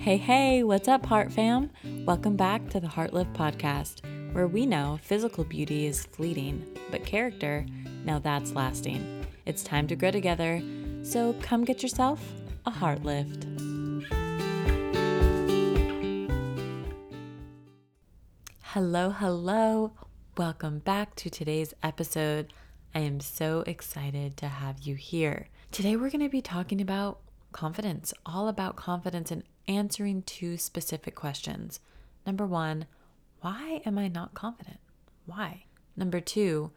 Hey, hey, what's up, Heart Fam? Welcome back to the Heart Lift podcast, where we know physical beauty is fleeting, but character, now that's lasting. It's time to grow together, so come get yourself a heart lift. Hello, hello. Welcome back to today's episode. I am so excited to have you here. Today, we're going to be talking about confidence, all about confidence and answering two specific questions. Number one, why am I not confident? Why? Number two,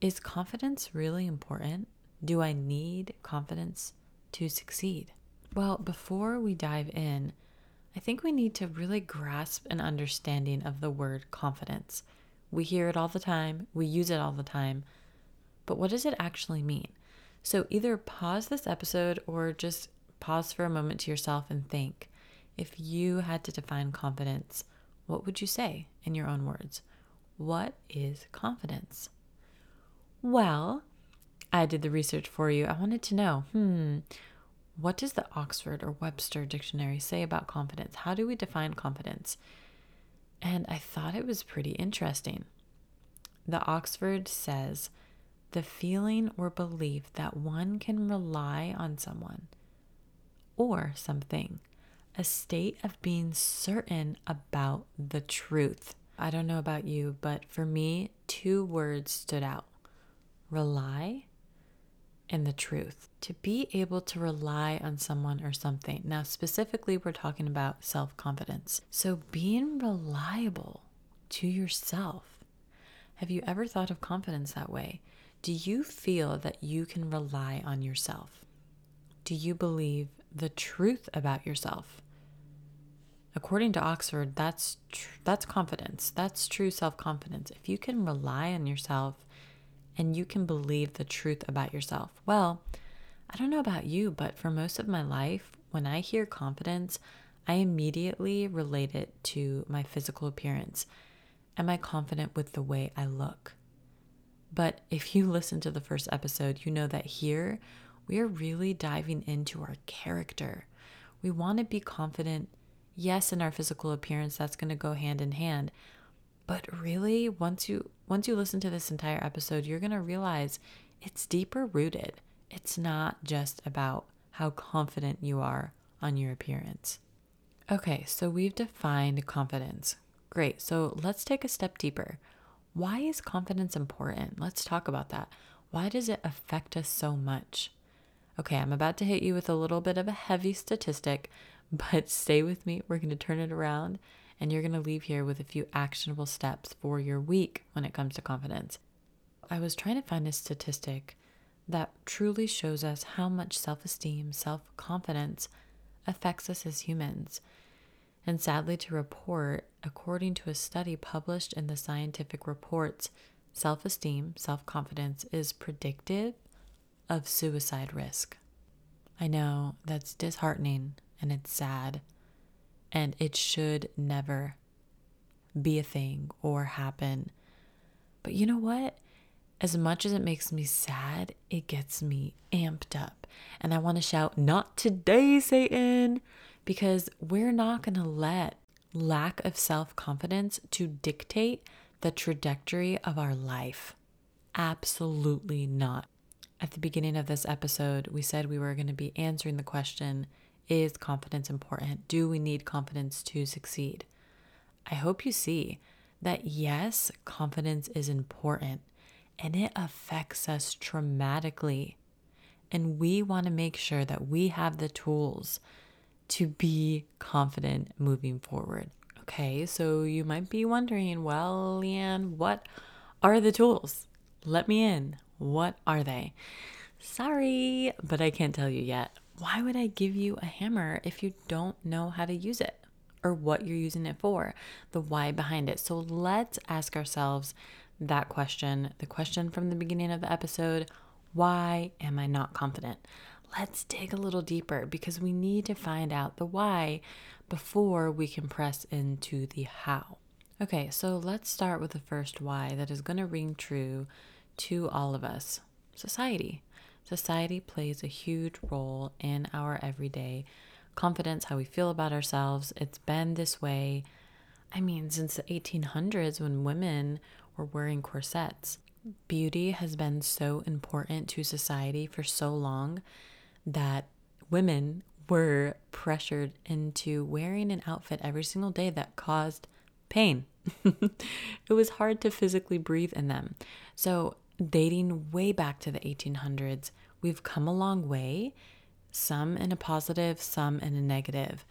is confidence really important? Do I need confidence to succeed? Well, before we dive in, I think we need to really grasp an understanding of the word confidence. We hear it all the time, we use it all the time, but what does it actually mean? So either pause this episode or just pause for a moment to yourself and think if you had to define confidence, what would you say in your own words? What is confidence? Well, I did the research for you. I wanted to know, hmm, what does the Oxford or Webster dictionary say about confidence? How do we define confidence? And I thought it was pretty interesting. The Oxford says the feeling or belief that one can rely on someone or something, a state of being certain about the truth. I don't know about you, but for me, two words stood out rely and the truth. To be able to rely on someone or something. Now, specifically, we're talking about self confidence. So, being reliable to yourself. Have you ever thought of confidence that way? Do you feel that you can rely on yourself? Do you believe the truth about yourself? According to Oxford, that's tr- that's confidence. That's true self-confidence. If you can rely on yourself and you can believe the truth about yourself. Well, I don't know about you, but for most of my life, when I hear confidence, I immediately relate it to my physical appearance. Am I confident with the way I look? But if you listen to the first episode, you know that here we are really diving into our character. We want to be confident, yes, in our physical appearance, that's going to go hand in hand. But really, once you once you listen to this entire episode, you're going to realize it's deeper rooted. It's not just about how confident you are on your appearance. Okay, so we've defined confidence. Great. So let's take a step deeper. Why is confidence important? Let's talk about that. Why does it affect us so much? Okay, I'm about to hit you with a little bit of a heavy statistic, but stay with me. We're going to turn it around and you're going to leave here with a few actionable steps for your week when it comes to confidence. I was trying to find a statistic that truly shows us how much self esteem, self confidence affects us as humans. And sadly to report, according to a study published in the Scientific Reports, self esteem, self confidence is predictive of suicide risk. I know that's disheartening and it's sad, and it should never be a thing or happen. But you know what? As much as it makes me sad, it gets me amped up. And I want to shout, Not today, Satan! because we're not going to let lack of self confidence to dictate the trajectory of our life. Absolutely not. At the beginning of this episode, we said we were going to be answering the question Is confidence important? Do we need confidence to succeed? I hope you see that yes, confidence is important and it affects us traumatically. And we want to make sure that we have the tools to be confident moving forward. Okay, so you might be wondering, well, Leanne, what are the tools? Let me in. What are they? Sorry, but I can't tell you yet. Why would I give you a hammer if you don't know how to use it or what you're using it for? The why behind it. So let's ask ourselves that question, the question from the beginning of the episode why am I not confident? let's dig a little deeper because we need to find out the why before we can press into the how. Okay, so let's start with the first why that is going to ring true to all of us society. Society plays a huge role in our everyday confidence, how we feel about ourselves. It's been this way, I mean, since the 1800s when women were wearing corsets. Beauty has been so important to society for so long that women were pressured into wearing an outfit every single day that caused pain. it was hard to physically breathe in them. So, dating way back to the 1800s, we've come a long way, some in a positive, some in a negative.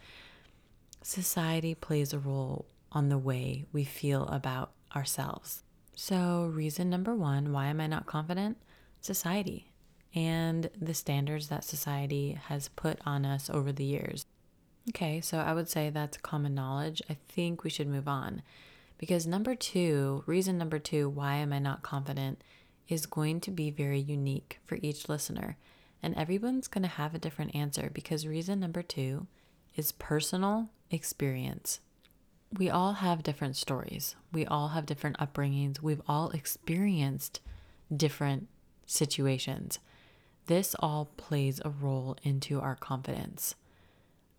Society plays a role on the way we feel about ourselves. So, reason number one why am I not confident? Society and the standards that society has put on us over the years. Okay, so I would say that's common knowledge. I think we should move on because number two, reason number two, why am I not confident, is going to be very unique for each listener. And everyone's going to have a different answer because reason number two is personal experience. We all have different stories. We all have different upbringings. We've all experienced different situations. This all plays a role into our confidence.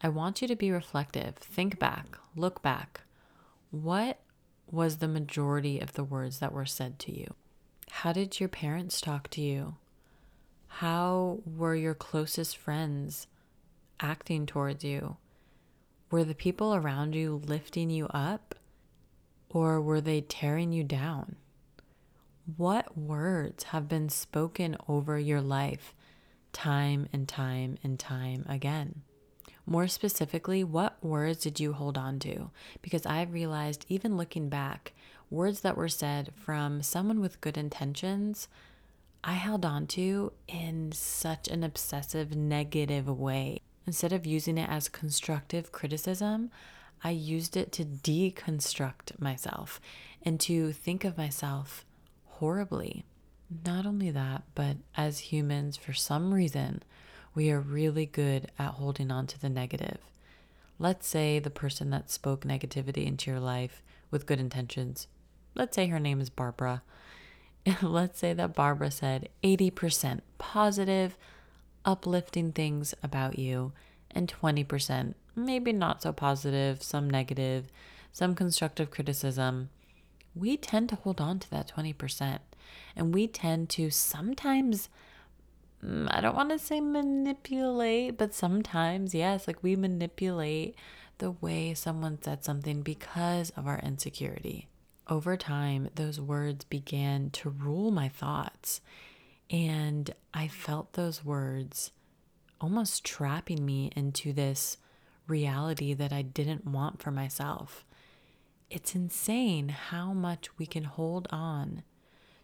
I want you to be reflective. Think back, look back. What was the majority of the words that were said to you? How did your parents talk to you? How were your closest friends acting towards you? Were the people around you lifting you up or were they tearing you down? What words have been spoken over your life time and time and time again? More specifically, what words did you hold on to? Because I've realized, even looking back, words that were said from someone with good intentions, I held on to in such an obsessive, negative way. Instead of using it as constructive criticism, I used it to deconstruct myself and to think of myself horribly. Not only that, but as humans, for some reason, we are really good at holding on to the negative. Let's say the person that spoke negativity into your life with good intentions, let's say her name is Barbara. let's say that Barbara said 80% positive, uplifting things about you, and 20% maybe not so positive, some negative, some constructive criticism. We tend to hold on to that 20%. And we tend to sometimes, mm, I don't want to say manipulate, but sometimes, yes, like we manipulate the way someone said something because of our insecurity. Over time, those words began to rule my thoughts. And I felt those words almost trapping me into this reality that I didn't want for myself. It's insane how much we can hold on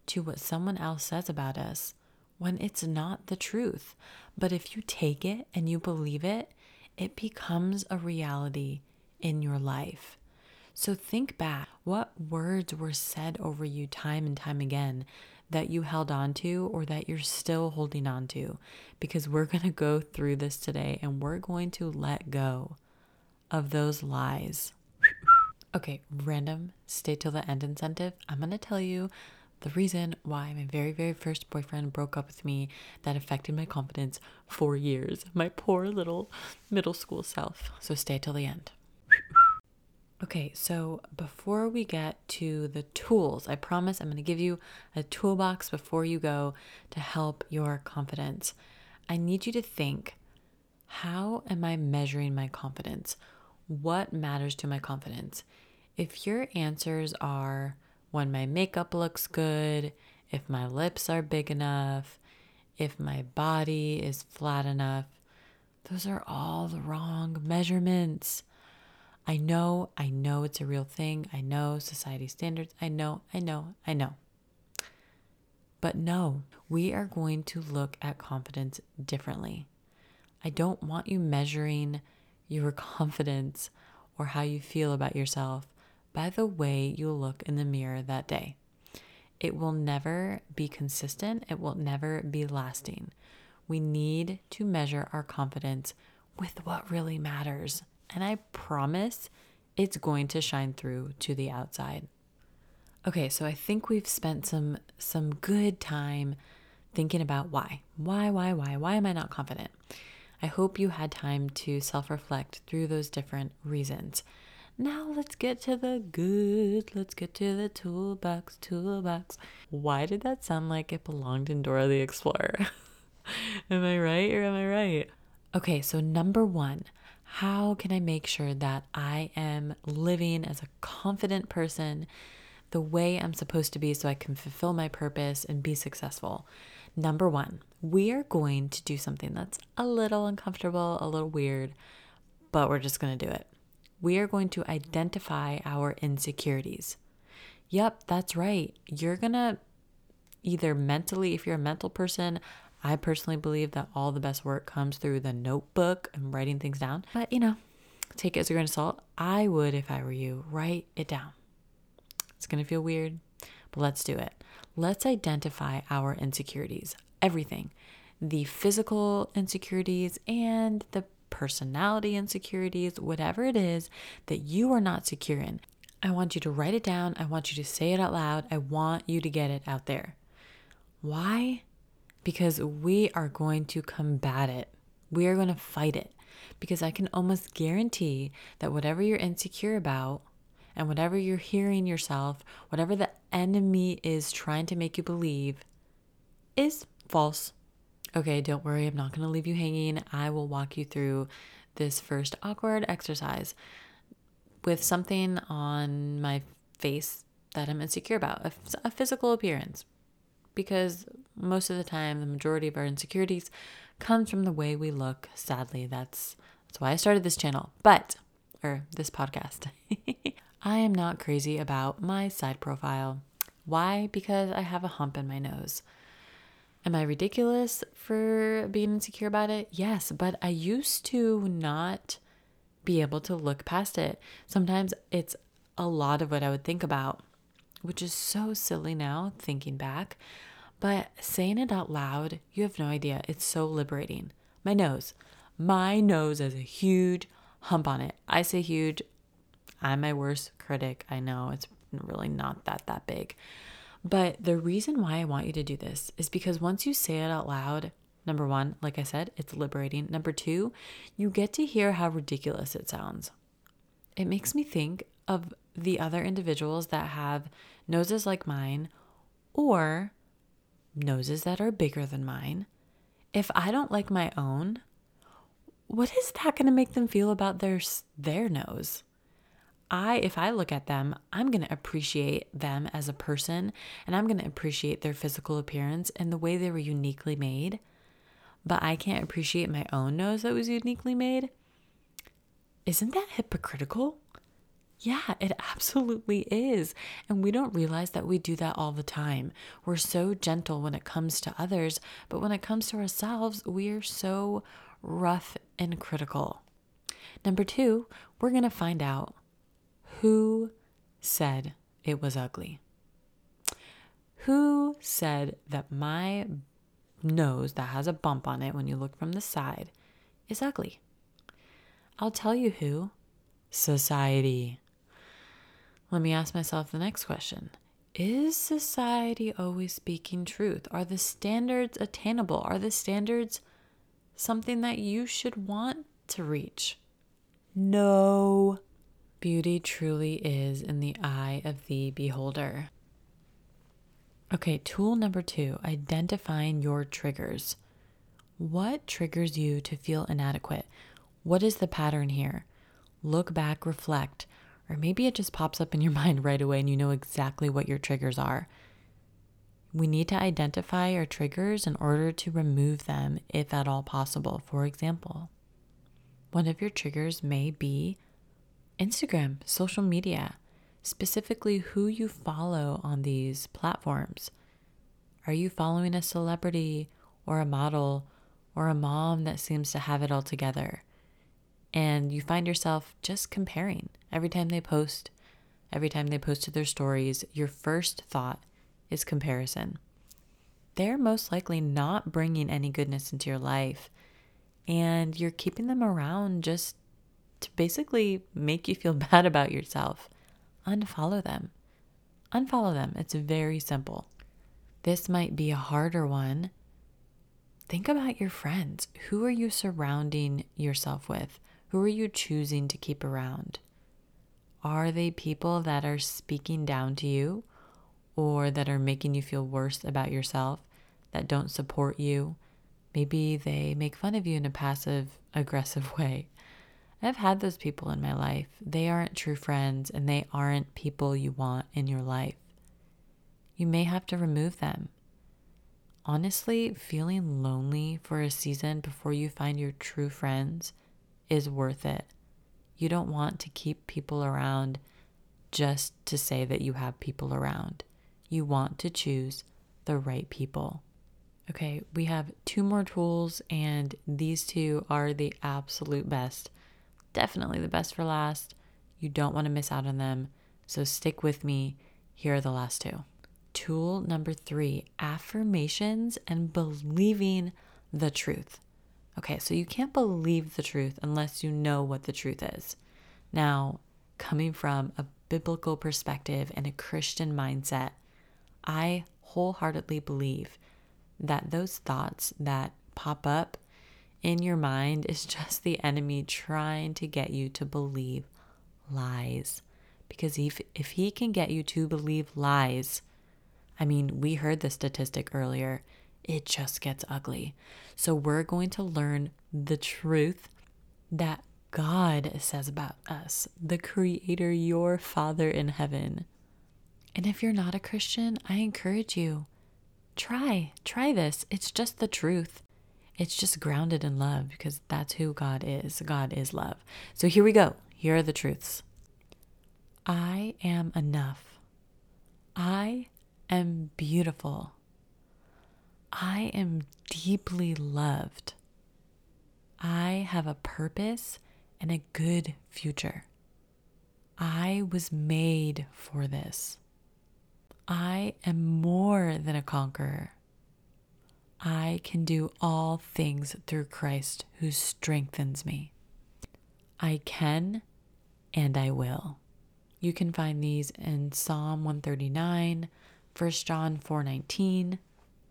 to what someone else says about us when it's not the truth. But if you take it and you believe it, it becomes a reality in your life. So think back what words were said over you time and time again that you held on to or that you're still holding on to. Because we're going to go through this today and we're going to let go of those lies. Okay, random stay till the end incentive. I'm going to tell you the reason why my very, very first boyfriend broke up with me that affected my confidence for years. My poor little middle school self. So stay till the end. Okay, so before we get to the tools, I promise I'm going to give you a toolbox before you go to help your confidence. I need you to think how am I measuring my confidence? What matters to my confidence? If your answers are, when my makeup looks good, if my lips are big enough, if my body is flat enough. Those are all the wrong measurements. I know, I know it's a real thing. I know society standards. I know, I know, I know. But no, we are going to look at confidence differently. I don't want you measuring your confidence or how you feel about yourself by the way you look in the mirror that day. It will never be consistent, it will never be lasting. We need to measure our confidence with what really matters. And I promise it's going to shine through to the outside. Okay, so I think we've spent some some good time thinking about why. Why, why, why? Why am I not confident? I hope you had time to self reflect through those different reasons. Now let's get to the good. Let's get to the toolbox, toolbox. Why did that sound like it belonged in Dora the Explorer? am I right or am I right? Okay, so number one, how can I make sure that I am living as a confident person the way I'm supposed to be so I can fulfill my purpose and be successful? Number one, we are going to do something that's a little uncomfortable, a little weird, but we're just going to do it. We are going to identify our insecurities. Yep, that's right. You're going to either mentally, if you're a mental person, I personally believe that all the best work comes through the notebook and writing things down. But, you know, take it as a grain of salt. I would, if I were you, write it down. It's going to feel weird, but let's do it. Let's identify our insecurities, everything the physical insecurities and the personality insecurities, whatever it is that you are not secure in. I want you to write it down. I want you to say it out loud. I want you to get it out there. Why? Because we are going to combat it. We are going to fight it because I can almost guarantee that whatever you're insecure about and whatever you're hearing yourself, whatever the enemy is trying to make you believe, is false. Okay, don't worry, I'm not going to leave you hanging. I will walk you through this first awkward exercise with something on my face that I'm insecure about, a, a physical appearance because most of the time the majority of our insecurities comes from the way we look. Sadly that's that's why i started this channel but or this podcast. I am not crazy about my side profile. Why? Because i have a hump in my nose. Am i ridiculous for being insecure about it? Yes but i used to not be able to look past it. Sometimes it's a lot of what i would think about which is so silly now thinking back. But saying it out loud, you have no idea. It's so liberating. My nose. My nose has a huge hump on it. I say huge. I'm my worst critic. I know it's really not that that big. But the reason why I want you to do this is because once you say it out loud, number 1, like I said, it's liberating. Number 2, you get to hear how ridiculous it sounds. It makes me think of the other individuals that have noses like mine or noses that are bigger than mine, if I don't like my own, what is that going to make them feel about their their nose? I if I look at them, I'm going to appreciate them as a person and I'm going to appreciate their physical appearance and the way they were uniquely made. But I can't appreciate my own nose that was uniquely made. Isn't that hypocritical? Yeah, it absolutely is. And we don't realize that we do that all the time. We're so gentle when it comes to others, but when it comes to ourselves, we are so rough and critical. Number two, we're going to find out who said it was ugly. Who said that my nose that has a bump on it when you look from the side is ugly? I'll tell you who society. Let me ask myself the next question Is society always speaking truth? Are the standards attainable? Are the standards something that you should want to reach? No. Beauty truly is in the eye of the beholder. Okay, tool number two identifying your triggers. What triggers you to feel inadequate? What is the pattern here? Look back, reflect. Or maybe it just pops up in your mind right away and you know exactly what your triggers are. We need to identify our triggers in order to remove them if at all possible. For example, one of your triggers may be Instagram, social media, specifically who you follow on these platforms. Are you following a celebrity or a model or a mom that seems to have it all together? And you find yourself just comparing every time they post, every time they post to their stories, your first thought is comparison. They're most likely not bringing any goodness into your life, and you're keeping them around just to basically make you feel bad about yourself. Unfollow them. Unfollow them. It's very simple. This might be a harder one think about your friends. Who are you surrounding yourself with? Who are you choosing to keep around? Are they people that are speaking down to you or that are making you feel worse about yourself, that don't support you? Maybe they make fun of you in a passive aggressive way. I've had those people in my life. They aren't true friends and they aren't people you want in your life. You may have to remove them. Honestly, feeling lonely for a season before you find your true friends is worth it. You don't want to keep people around just to say that you have people around. You want to choose the right people. Okay, we have two more tools, and these two are the absolute best. Definitely the best for last. You don't want to miss out on them. So stick with me. Here are the last two. Tool number three affirmations and believing the truth. Okay, so you can't believe the truth unless you know what the truth is. Now, coming from a biblical perspective and a Christian mindset, I wholeheartedly believe that those thoughts that pop up in your mind is just the enemy trying to get you to believe lies. Because if, if he can get you to believe lies, I mean, we heard the statistic earlier, it just gets ugly. So we're going to learn the truth that God says about us, the Creator, your Father in heaven. And if you're not a Christian, I encourage you try, try this. It's just the truth. It's just grounded in love because that's who God is. God is love. So here we go. Here are the truths I am enough. I am beautiful. I am deeply loved. I have a purpose and a good future. I was made for this. I am more than a conqueror. I can do all things through Christ who strengthens me. I can and I will. You can find these in Psalm 139, 1 John 4:19,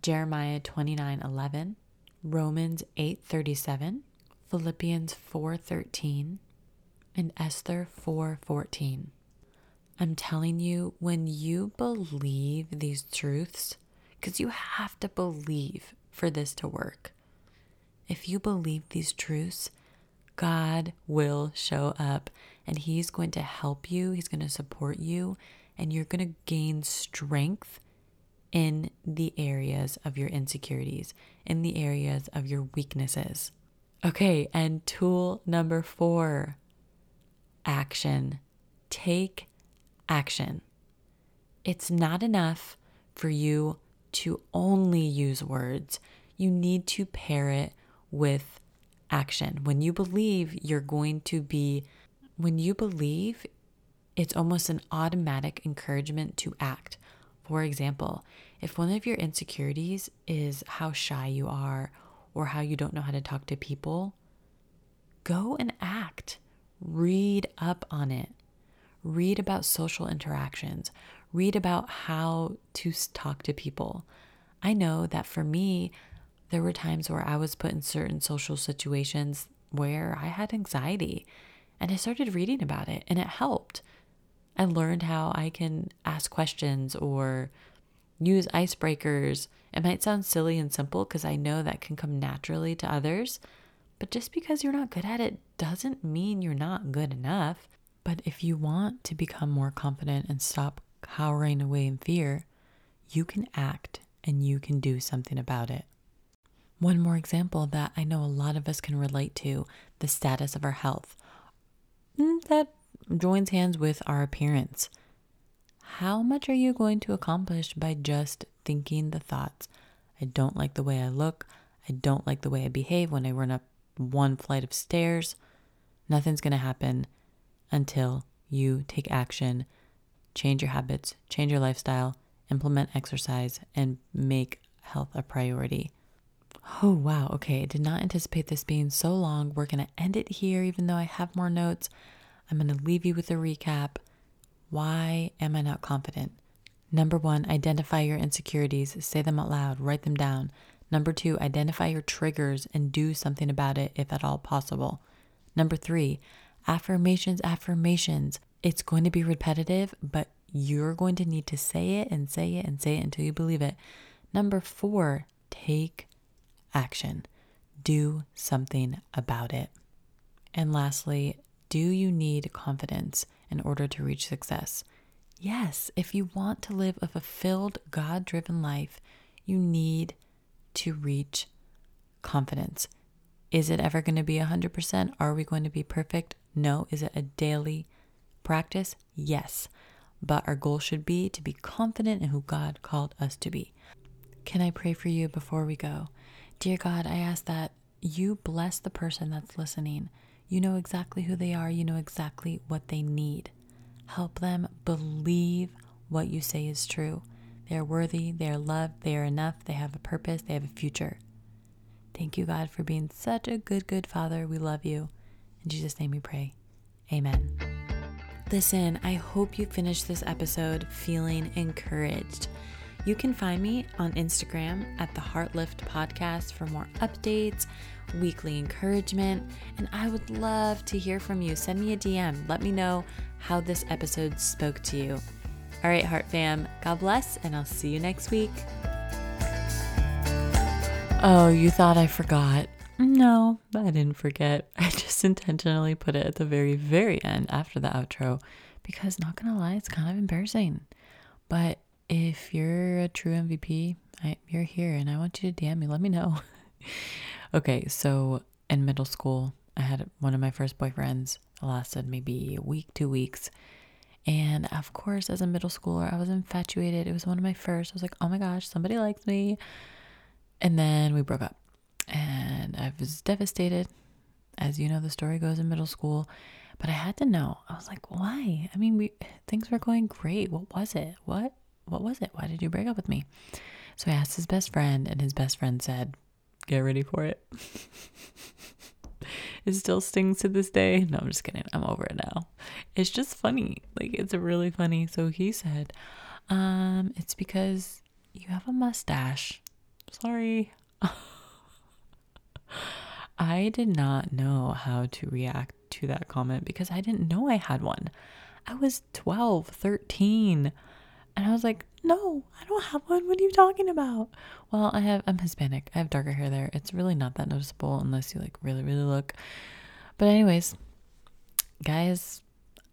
Jeremiah 29:11, Romans 8:37, Philippians 4:13, and Esther 4:14. I'm telling you, when you believe these truths, because you have to believe for this to work. If you believe these truths, God will show up and He's going to help you, He's going to support you, and you're going to gain strength in the areas of your insecurities, in the areas of your weaknesses. Okay, and tool number four action. Take action. It's not enough for you to only use words, you need to pair it with action. When you believe, you're going to be, when you believe, it's almost an automatic encouragement to act. For example, if one of your insecurities is how shy you are or how you don't know how to talk to people, go and act. Read up on it. Read about social interactions. Read about how to talk to people. I know that for me, there were times where I was put in certain social situations where I had anxiety, and I started reading about it, and it helped. I learned how I can ask questions or use icebreakers. It might sound silly and simple because I know that can come naturally to others, but just because you're not good at it doesn't mean you're not good enough. But if you want to become more confident and stop cowering away in fear, you can act and you can do something about it. One more example that I know a lot of us can relate to the status of our health. Mm, that joins hands with our appearance. How much are you going to accomplish by just thinking the thoughts? I don't like the way I look. I don't like the way I behave when I run up one flight of stairs. Nothing's going to happen until you take action, change your habits, change your lifestyle, implement exercise, and make health a priority. Oh, wow. Okay. I did not anticipate this being so long. We're going to end it here, even though I have more notes. I'm going to leave you with a recap. Why am I not confident? Number one, identify your insecurities, say them out loud, write them down. Number two, identify your triggers and do something about it if at all possible. Number three, affirmations, affirmations. It's going to be repetitive, but you're going to need to say it and say it and say it until you believe it. Number four, take action. Do something about it. And lastly, do you need confidence in order to reach success? Yes, if you want to live a fulfilled, God driven life, you need to reach confidence. Is it ever going to be 100%? Are we going to be perfect? No. Is it a daily practice? Yes. But our goal should be to be confident in who God called us to be. Can I pray for you before we go? Dear God, I ask that you bless the person that's listening. You know exactly who they are, you know exactly what they need. Help them believe what you say is true. They are worthy, they are loved, they are enough, they have a purpose, they have a future. Thank you, God, for being such a good, good Father. We love you. In Jesus' name we pray. Amen. Listen, I hope you finished this episode feeling encouraged. You can find me on Instagram at the Heartlift Podcast for more updates, weekly encouragement, and I would love to hear from you. Send me a DM. Let me know how this episode spoke to you. All right, Heart Fam, God bless, and I'll see you next week. Oh, you thought I forgot? No, I didn't forget. I just intentionally put it at the very, very end after the outro because, not gonna lie, it's kind of embarrassing. But if you're a true MVP, I, you're here and I want you to DM me. Let me know. okay, so in middle school, I had one of my first boyfriends. It lasted maybe a week, two weeks. And of course, as a middle schooler, I was infatuated. It was one of my first. I was like, oh my gosh, somebody likes me. And then we broke up. And I was devastated. As you know, the story goes in middle school. But I had to know. I was like, why? I mean, we things were going great. What was it? What? What was it? Why did you break up with me? So I asked his best friend, and his best friend said, Get ready for it. it still stings to this day. No, I'm just kidding. I'm over it now. It's just funny. Like it's really funny. So he said, um, it's because you have a mustache. Sorry. I did not know how to react to that comment because I didn't know I had one. I was 12, 13. And I was like, no, I don't have one. What are you talking about? Well, I have, I'm Hispanic. I have darker hair there. It's really not that noticeable unless you like really, really look. But, anyways, guys,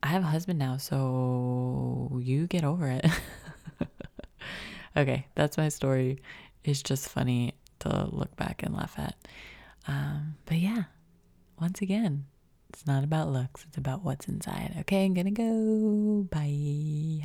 I have a husband now, so you get over it. okay, that's my story. It's just funny to look back and laugh at. Um, but yeah, once again, it's not about looks, it's about what's inside. Okay, I'm gonna go. Bye.